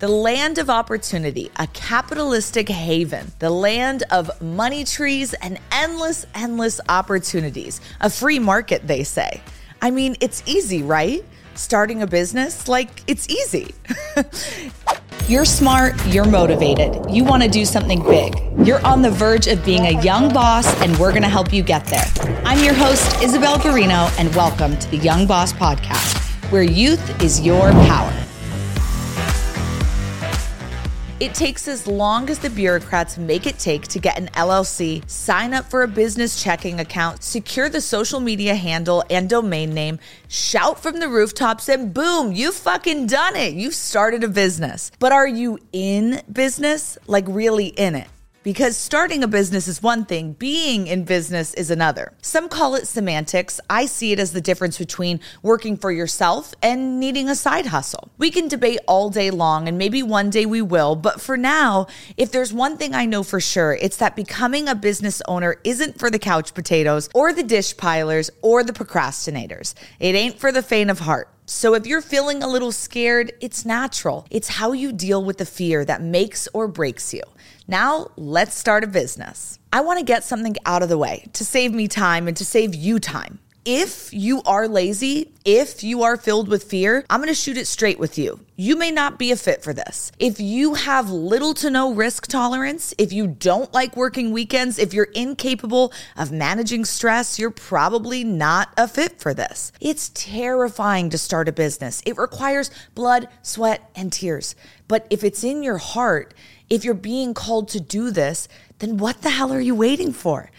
the land of opportunity, a capitalistic haven, the land of money trees and endless, endless opportunities. A free market, they say. I mean, it's easy, right? Starting a business, like, it's easy. You're smart, you're motivated, you want to do something big. You're on the verge of being a young boss, and we're going to help you get there. I'm your host, Isabel Guarino, and welcome to the Young Boss Podcast, where youth is your power. It takes as long as the bureaucrats make it take to get an LLC, sign up for a business checking account, secure the social media handle and domain name, shout from the rooftops, and boom, you've fucking done it. You've started a business. But are you in business? Like, really in it? Because starting a business is one thing, being in business is another. Some call it semantics. I see it as the difference between working for yourself and needing a side hustle. We can debate all day long, and maybe one day we will, but for now, if there's one thing I know for sure, it's that becoming a business owner isn't for the couch potatoes or the dish pilers or the procrastinators. It ain't for the faint of heart. So if you're feeling a little scared, it's natural. It's how you deal with the fear that makes or breaks you. Now, let's start a business. I want to get something out of the way to save me time and to save you time. If you are lazy, if you are filled with fear, I'm going to shoot it straight with you. You may not be a fit for this. If you have little to no risk tolerance, if you don't like working weekends, if you're incapable of managing stress, you're probably not a fit for this. It's terrifying to start a business. It requires blood, sweat, and tears. But if it's in your heart, if you're being called to do this, then what the hell are you waiting for?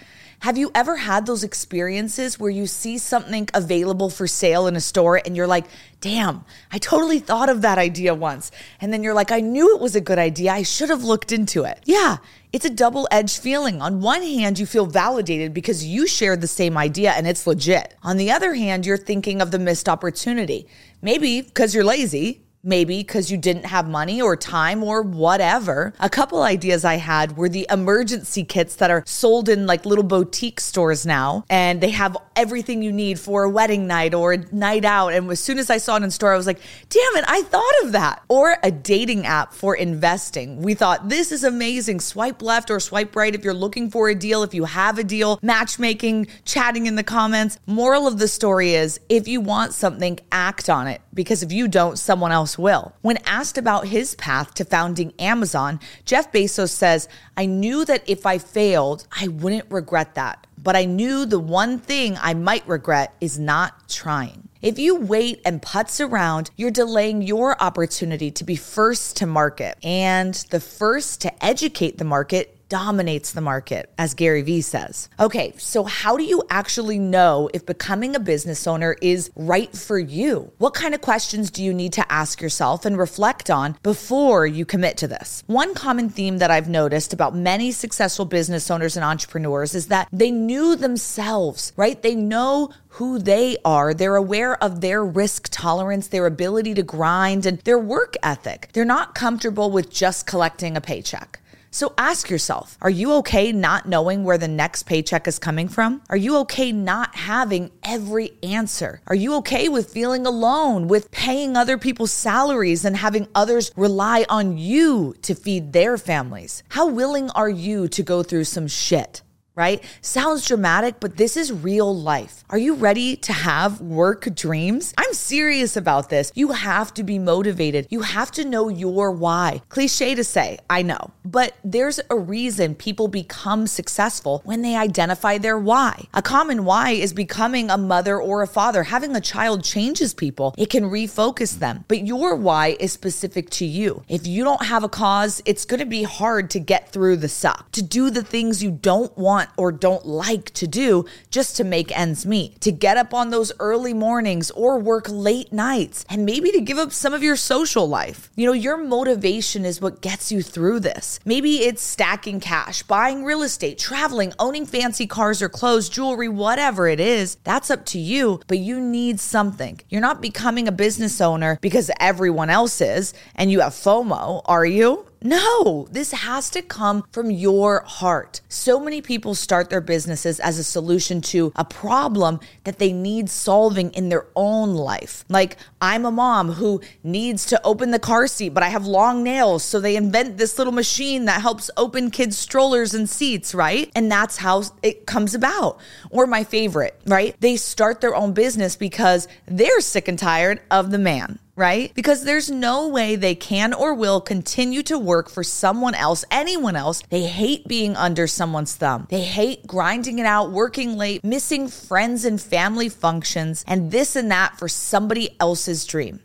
Have you ever had those experiences where you see something available for sale in a store and you're like, damn, I totally thought of that idea once. And then you're like, I knew it was a good idea. I should have looked into it. Yeah, it's a double edged feeling. On one hand, you feel validated because you shared the same idea and it's legit. On the other hand, you're thinking of the missed opportunity. Maybe because you're lazy maybe because you didn't have money or time or whatever. A couple ideas I had were the emergency kits that are sold in like little boutique stores now, and they have everything you need for a wedding night or a night out. And as soon as I saw it in store, I was like, damn it, I thought of that. Or a dating app for investing. We thought this is amazing. Swipe left or swipe right if you're looking for a deal, if you have a deal, matchmaking, chatting in the comments. Moral of the story is if you want something, act on it because if you don't, someone else will. When asked about his path to founding Amazon, Jeff Bezos says, I knew that if I failed, I wouldn't regret that. But I knew the one thing I might regret is not trying. If you wait and putz around, you're delaying your opportunity to be first to market and the first to educate the market dominates the market, as Gary Vee says. Okay, so how do you actually know if becoming a business owner is right for you? What kind of questions do you need to ask yourself and reflect on before you commit to this? One common theme that I've noticed about many successful business owners and entrepreneurs is that they knew themselves, right? They know who they are. They're aware of their risk tolerance, their ability to grind, and their work ethic. They're not comfortable with just collecting a paycheck. So ask yourself are you okay not knowing where the next paycheck is coming from? Are you okay not having every answer? Are you okay with feeling alone, with paying other people's salaries and having others rely on you to feed their families? How willing are you to go through some shit? Right? Sounds dramatic, but this is real life. Are you ready to have work dreams? I'm serious about this. You have to be motivated. You have to know your why. Cliche to say, I know, but there's a reason people become successful when they identify their why. A common why is becoming a mother or a father. Having a child changes people, it can refocus them, but your why is specific to you. If you don't have a cause, it's going to be hard to get through the suck, to do the things you don't want want or don't like to do just to make ends meet, to get up on those early mornings or work late nights, and maybe to give up some of your social life. You know, your motivation is what gets you through this. Maybe it's stacking cash, buying real estate, traveling, owning fancy cars or clothes, jewelry, whatever it is. That's up to you, but you need something. You're not becoming a business owner because everyone else is and you have FOMO, are you? No, this has to come from your heart. So many people start their businesses as a solution to a problem that they need solving in their own life. Like, I'm a mom who needs to open the car seat, but I have long nails. So they invent this little machine that helps open kids' strollers and seats, right? And that's how it comes about. Or my favorite, right? They start their own business because they're sick and tired of the man right? Because there's no way they can or will continue to work for someone else, anyone else. They hate being under someone's thumb. They hate grinding it out, working late, missing friends and family functions, and this and that for somebody else's dream.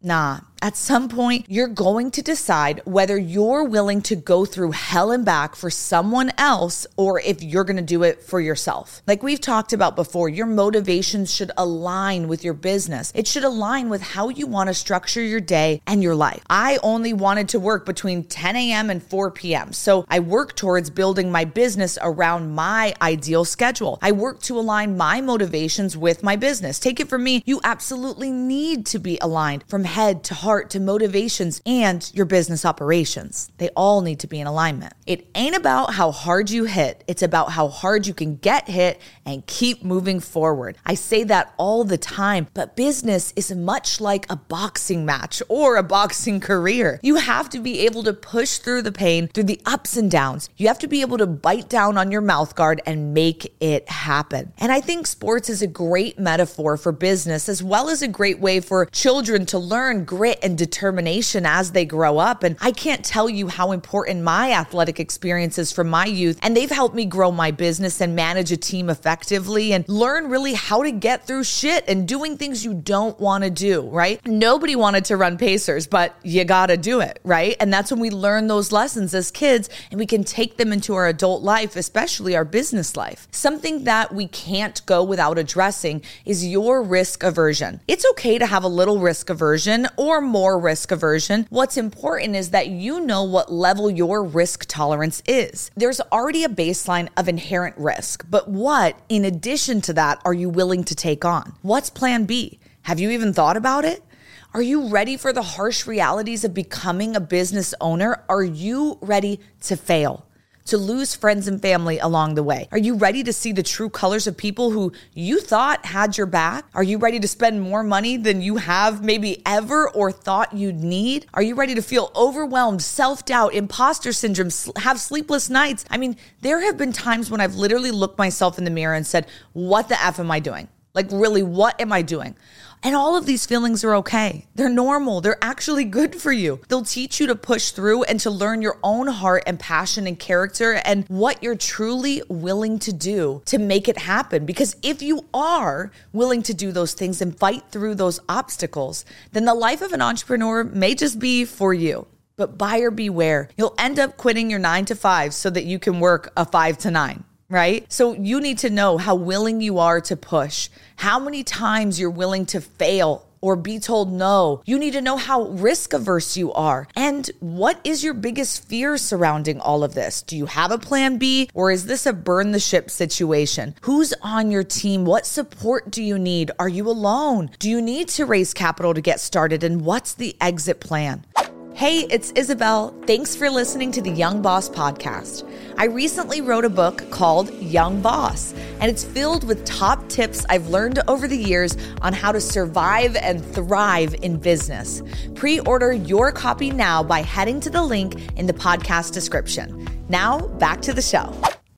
Nah, at some point, you're going to decide whether you're willing to go through hell and back for someone else or if you're going to do it for yourself. Like we've talked about before, your motivations should align with your business. It should align with how you want to structure your day and your life. I only wanted to work between 10 a.m. and 4 p.m. So I work towards building my business around my ideal schedule. I work to align my motivations with my business. Take it from me, you absolutely need to be aligned from head to heart heart to motivations and your business operations. They all need to be in alignment. It ain't about how hard you hit, it's about how hard you can get hit and keep moving forward. I say that all the time, but business is much like a boxing match or a boxing career. You have to be able to push through the pain, through the ups and downs. You have to be able to bite down on your mouth guard and make it happen. And I think sports is a great metaphor for business as well as a great way for children to learn and determination as they grow up. And I can't tell you how important my athletic experiences from my youth and they've helped me grow my business and manage a team effectively and learn really how to get through shit and doing things you don't want to do, right? Nobody wanted to run Pacers, but you got to do it, right? And that's when we learn those lessons as kids and we can take them into our adult life, especially our business life. Something that we can't go without addressing is your risk aversion. It's okay to have a little risk aversion or more risk aversion. What's important is that you know what level your risk tolerance is. There's already a baseline of inherent risk, but what, in addition to that, are you willing to take on? What's plan B? Have you even thought about it? Are you ready for the harsh realities of becoming a business owner? Are you ready to fail? To lose friends and family along the way? Are you ready to see the true colors of people who you thought had your back? Are you ready to spend more money than you have maybe ever or thought you'd need? Are you ready to feel overwhelmed, self doubt, imposter syndrome, have sleepless nights? I mean, there have been times when I've literally looked myself in the mirror and said, What the F am I doing? Like, really, what am I doing? And all of these feelings are okay. They're normal. They're actually good for you. They'll teach you to push through and to learn your own heart and passion and character and what you're truly willing to do to make it happen. Because if you are willing to do those things and fight through those obstacles, then the life of an entrepreneur may just be for you. But buyer beware. You'll end up quitting your nine to five so that you can work a five to nine right? So you need to know how willing you are to push, how many times you're willing to fail or be told no. You need to know how risk averse you are. And what is your biggest fear surrounding all of this? Do you have a plan B or is this a burn the ship situation? Who's on your team? What support do you need? Are you alone? Do you need to raise capital to get started? And what's the exit plan? Hey, it's Isabel. Thanks for listening to the Young Boss podcast. I recently wrote a book called Young Boss, and it's filled with top tips I've learned over the years on how to survive and thrive in business. Pre order your copy now by heading to the link in the podcast description. Now, back to the show.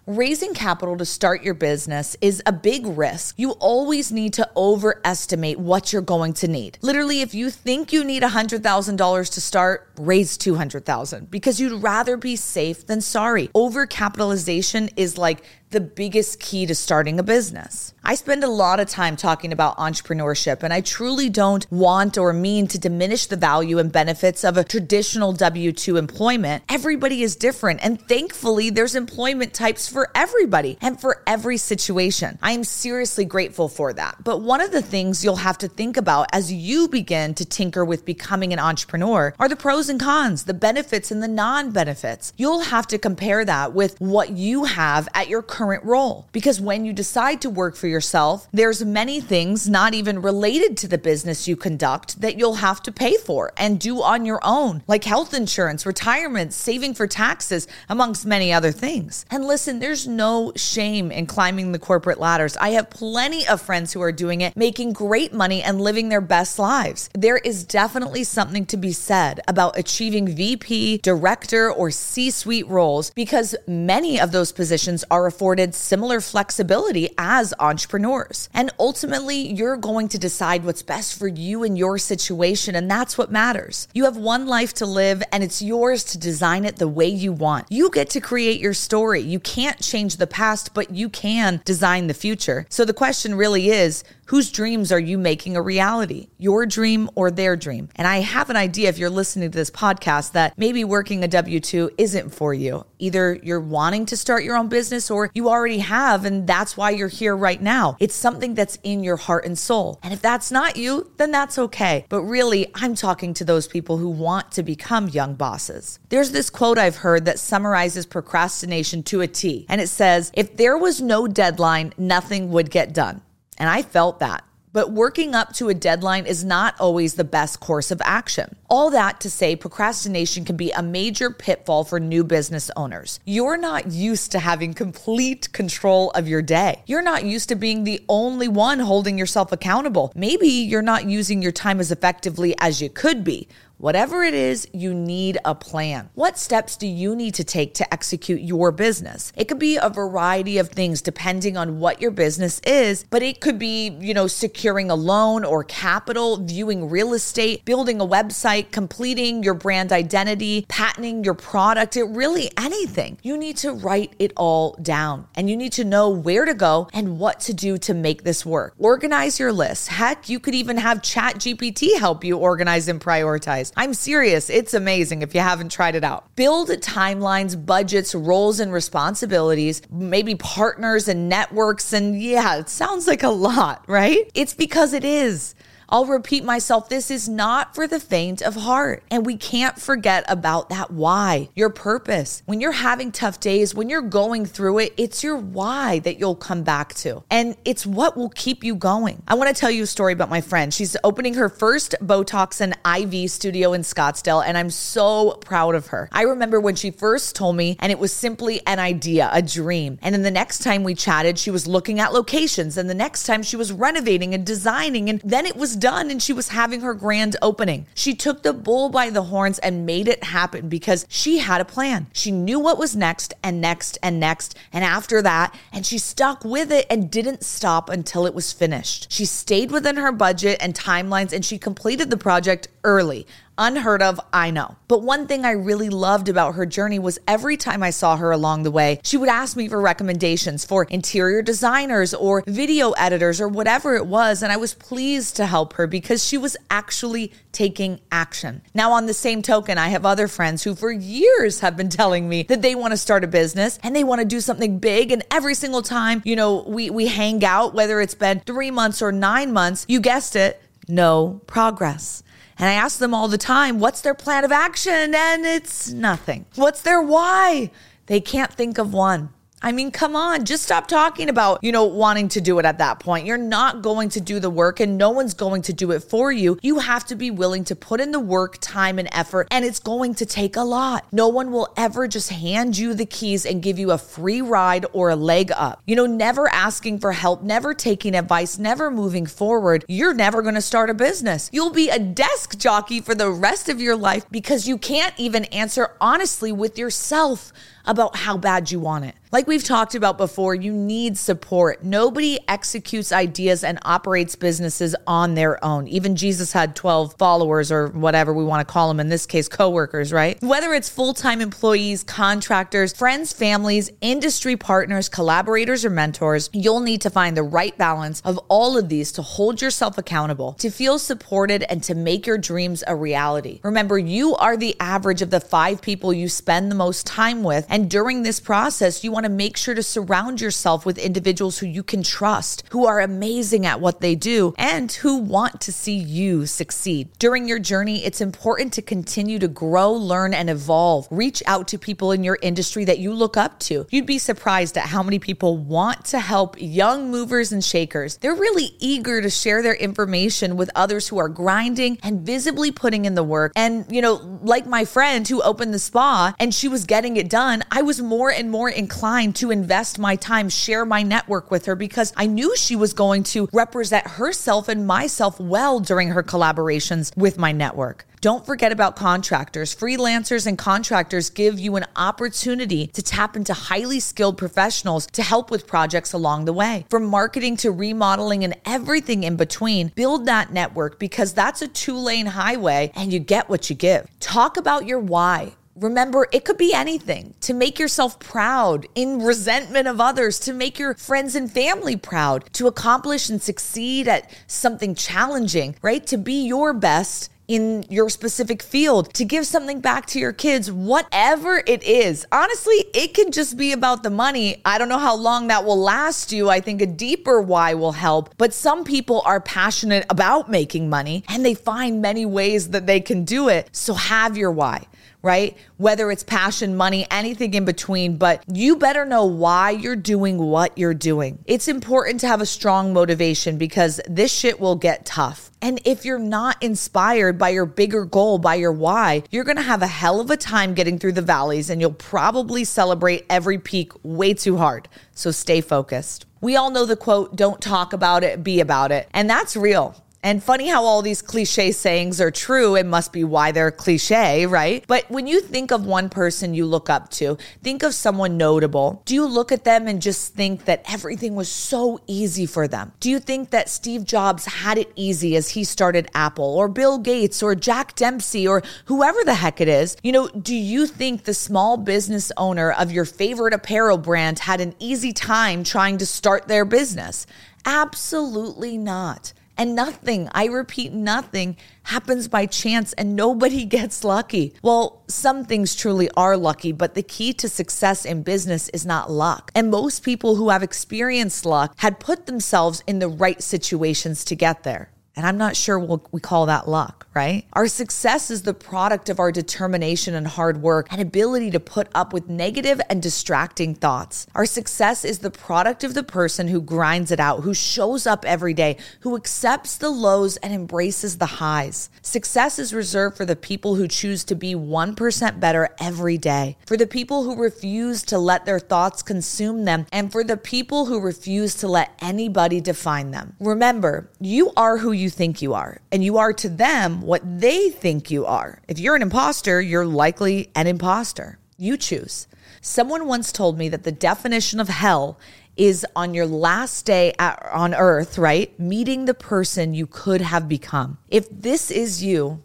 Raising capital to start your business is a big risk. You always need to overestimate what you're going to need. Literally, if you think you need $100,000 to start, raise 200,000 because you'd rather be safe than sorry. Overcapitalization is like the biggest key to starting a business. I spend a lot of time talking about entrepreneurship, and I truly don't want or mean to diminish the value and benefits of a traditional W 2 employment. Everybody is different, and thankfully, there's employment types for everybody and for every situation. I am seriously grateful for that. But one of the things you'll have to think about as you begin to tinker with becoming an entrepreneur are the pros and cons, the benefits and the non benefits. You'll have to compare that with what you have at your current current role. Because when you decide to work for yourself, there's many things not even related to the business you conduct that you'll have to pay for and do on your own, like health insurance, retirement, saving for taxes, amongst many other things. And listen, there's no shame in climbing the corporate ladders. I have plenty of friends who are doing it, making great money and living their best lives. There is definitely something to be said about achieving VP, director, or C suite roles because many of those positions are afforded similar flexibility as entrepreneurs. And ultimately, you're going to decide what's best for you and your situation, and that's what matters. You have one life to live, and it's yours to design it the way you want. You get to create your story. You can't change the past, but you can design the future. So the question really is whose dreams are you making a reality? Your dream or their dream? And I have an idea if you're listening to this podcast that maybe working a W 2 isn't for you. Either you're wanting to start your own business or you already have, and that's why you're here right now. It's something that's in your heart and soul. And if that's not you, then that's okay. But really, I'm talking to those people who want to become young bosses. There's this quote I've heard that summarizes procrastination to a T, and it says, If there was no deadline, nothing would get done. And I felt that. But working up to a deadline is not always the best course of action. All that to say, procrastination can be a major pitfall for new business owners. You're not used to having complete control of your day. You're not used to being the only one holding yourself accountable. Maybe you're not using your time as effectively as you could be. Whatever it is, you need a plan. What steps do you need to take to execute your business? It could be a variety of things depending on what your business is, but it could be, you know, securing a loan or capital, viewing real estate, building a website, completing your brand identity, patenting your product, it really anything. You need to write it all down and you need to know where to go and what to do to make this work. Organize your list. Heck, you could even have Chat GPT help you organize and prioritize. I'm serious. It's amazing if you haven't tried it out. Build timelines, budgets, roles, and responsibilities, maybe partners and networks. And yeah, it sounds like a lot, right? It's because it is. I'll repeat myself this is not for the faint of heart. And we can't forget about that why, your purpose. When you're having tough days, when you're going through it, it's your why that you'll come back to. And it's what will keep you going. I want to tell you a story about my friend. She's opening her first Botox and IV studio in Scottsdale, and I'm so proud of her. I remember when she first told me, and it was simply an idea, a dream. And then the next time we chatted, she was looking at locations, and the next time she was renovating and designing, and then it was done and she was having her grand opening. She took the bull by the horns and made it happen because she had a plan. She knew what was next and next and next and after that, and she stuck with it and didn't stop until it was finished. She stayed within her budget and timelines and she completed the project early. Unheard of, I know. But one thing I really loved about her journey was every time I saw her along the way, she would ask me for recommendations for interior designers or video editors or whatever it was. And I was pleased to help her because she was actually taking action. Now, on the same token, I have other friends who for years have been telling me that they want to start a business and they want to do something big. And every single time, you know, we, we hang out, whether it's been three months or nine months, you guessed it, no progress. And I ask them all the time, what's their plan of action? And it's nothing. What's their why? They can't think of one. I mean, come on, just stop talking about, you know, wanting to do it at that point. You're not going to do the work and no one's going to do it for you. You have to be willing to put in the work, time, and effort, and it's going to take a lot. No one will ever just hand you the keys and give you a free ride or a leg up. You know, never asking for help, never taking advice, never moving forward. You're never going to start a business. You'll be a desk jockey for the rest of your life because you can't even answer honestly with yourself about how bad you want it. Like we've talked about before, you need support. Nobody executes ideas and operates businesses on their own. Even Jesus had 12 followers or whatever we want to call them, in this case, coworkers, right? Whether it's full time employees, contractors, friends, families, industry partners, collaborators, or mentors, you'll need to find the right balance of all of these to hold yourself accountable, to feel supported, and to make your dreams a reality. Remember, you are the average of the five people you spend the most time with. And during this process, you want to make sure to surround yourself with individuals who you can trust, who are amazing at what they do, and who want to see you succeed. During your journey, it's important to continue to grow, learn, and evolve. Reach out to people in your industry that you look up to. You'd be surprised at how many people want to help young movers and shakers. They're really eager to share their information with others who are grinding and visibly putting in the work. And, you know, like my friend who opened the spa and she was getting it done, I was more and more inclined to invest my time, share my network with her because I knew she was going to represent herself and myself well during her collaborations with my network. Don't forget about contractors. Freelancers and contractors give you an opportunity to tap into highly skilled professionals to help with projects along the way. From marketing to remodeling and everything in between, build that network because that's a two lane highway and you get what you give. Talk about your why. Remember, it could be anything to make yourself proud, in resentment of others, to make your friends and family proud, to accomplish and succeed at something challenging, right? To be your best in your specific field, to give something back to your kids, whatever it is. Honestly, it can just be about the money. I don't know how long that will last you. I think a deeper why will help. But some people are passionate about making money and they find many ways that they can do it. So have your why right? Whether it's passion, money, anything in between, but you better know why you're doing what you're doing. It's important to have a strong motivation because this shit will get tough. And if you're not inspired by your bigger goal, by your why, you're gonna have a hell of a time getting through the valleys and you'll probably celebrate every peak way too hard. So stay focused. We all know the quote, don't talk about it, be about it. And that's real. And funny how all these cliche sayings are true. It must be why they're cliche, right? But when you think of one person you look up to, think of someone notable. Do you look at them and just think that everything was so easy for them? Do you think that Steve Jobs had it easy as he started Apple or Bill Gates or Jack Dempsey or whoever the heck it is? You know, do you think the small business owner of your favorite apparel brand had an easy time trying to start their business? Absolutely not. And nothing, I repeat, nothing happens by chance and nobody gets lucky. Well, some things truly are lucky, but the key to success in business is not luck. And most people who have experienced luck had put themselves in the right situations to get there. And I'm not sure we'll, we call that luck, right? Our success is the product of our determination and hard work and ability to put up with negative and distracting thoughts. Our success is the product of the person who grinds it out, who shows up every day, who accepts the lows and embraces the highs. Success is reserved for the people who choose to be 1% better every day, for the people who refuse to let their thoughts consume them, and for the people who refuse to let anybody define them. Remember, you are who you think you are, and you are to them what they think you are. If you're an imposter, you're likely an imposter. You choose. Someone once told me that the definition of hell is on your last day at, on earth, right? Meeting the person you could have become. If this is you,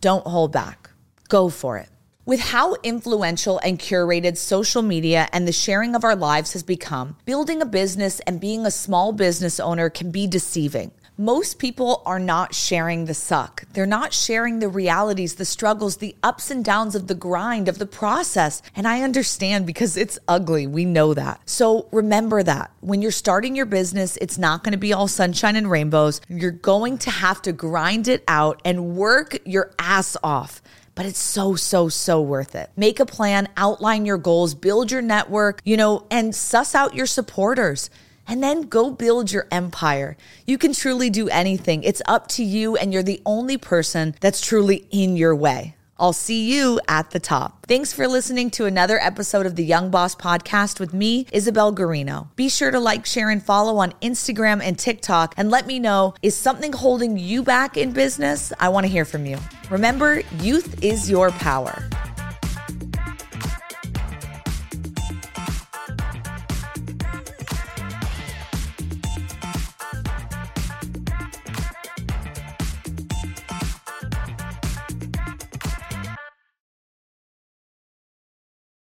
don't hold back. Go for it. With how influential and curated social media and the sharing of our lives has become, building a business and being a small business owner can be deceiving most people are not sharing the suck. They're not sharing the realities, the struggles, the ups and downs of the grind, of the process. And I understand because it's ugly. We know that. So remember that when you're starting your business, it's not going to be all sunshine and rainbows. You're going to have to grind it out and work your ass off but it's so, so, so worth it. Make a plan, outline your goals, build your network, you know, and suss out your supporters and then go build your empire. You can truly do anything. It's up to you, and you're the only person that's truly in your way. I'll see you at the top. Thanks for listening to another episode of the Young Boss Podcast with me, Isabel Guarino. Be sure to like, share, and follow on Instagram and TikTok and let me know is something holding you back in business? I want to hear from you. Remember, youth is your power.